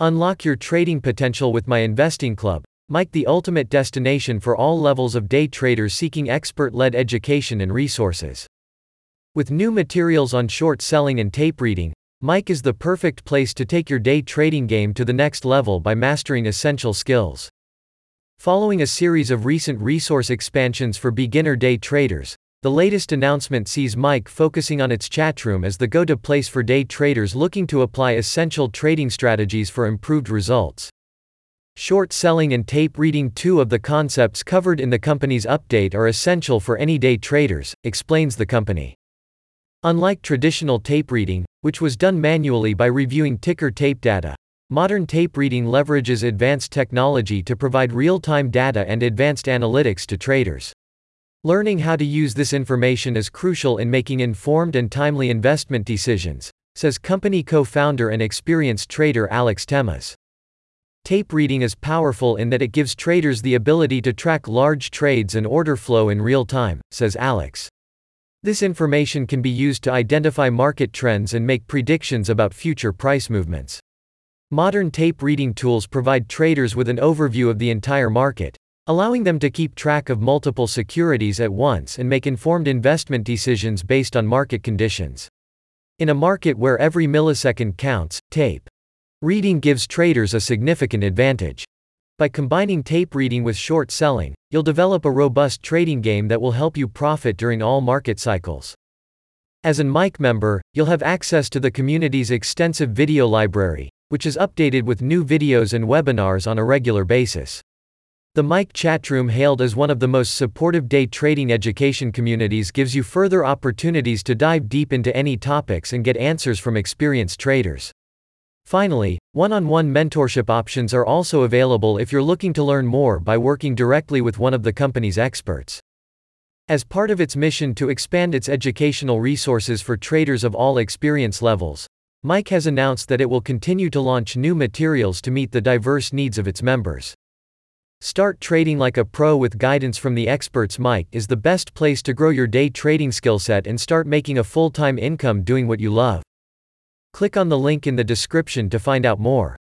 Unlock your trading potential with my investing club. MIC, the ultimate destination for all levels of day traders seeking expert led education and resources. With new materials on short selling and tape reading, MIC is the perfect place to take your day trading game to the next level by mastering essential skills. Following a series of recent resource expansions for beginner day traders, the latest announcement sees MIC focusing on its chatroom as the go to place for day traders looking to apply essential trading strategies for improved results. Short selling and tape reading, two of the concepts covered in the company's update, are essential for any day traders, explains the company. Unlike traditional tape reading, which was done manually by reviewing ticker tape data, modern tape reading leverages advanced technology to provide real time data and advanced analytics to traders. Learning how to use this information is crucial in making informed and timely investment decisions, says company co founder and experienced trader Alex Temiz. Tape reading is powerful in that it gives traders the ability to track large trades and order flow in real time, says Alex. This information can be used to identify market trends and make predictions about future price movements. Modern tape reading tools provide traders with an overview of the entire market, allowing them to keep track of multiple securities at once and make informed investment decisions based on market conditions. In a market where every millisecond counts, tape reading gives traders a significant advantage. By combining tape reading with short selling, you'll develop a robust trading game that will help you profit during all market cycles. As an MIC member, you'll have access to the community's extensive video library, which is updated with new videos and webinars on a regular basis. The MIC Chatroom, hailed as one of the most supportive day trading education communities, gives you further opportunities to dive deep into any topics and get answers from experienced traders. Finally, one on one mentorship options are also available if you're looking to learn more by working directly with one of the company's experts. As part of its mission to expand its educational resources for traders of all experience levels, MIC has announced that it will continue to launch new materials to meet the diverse needs of its members. Start trading like a pro with guidance from the experts. MIC is the best place to grow your day trading skill set and start making a full time income doing what you love. Click on the link in the description to find out more.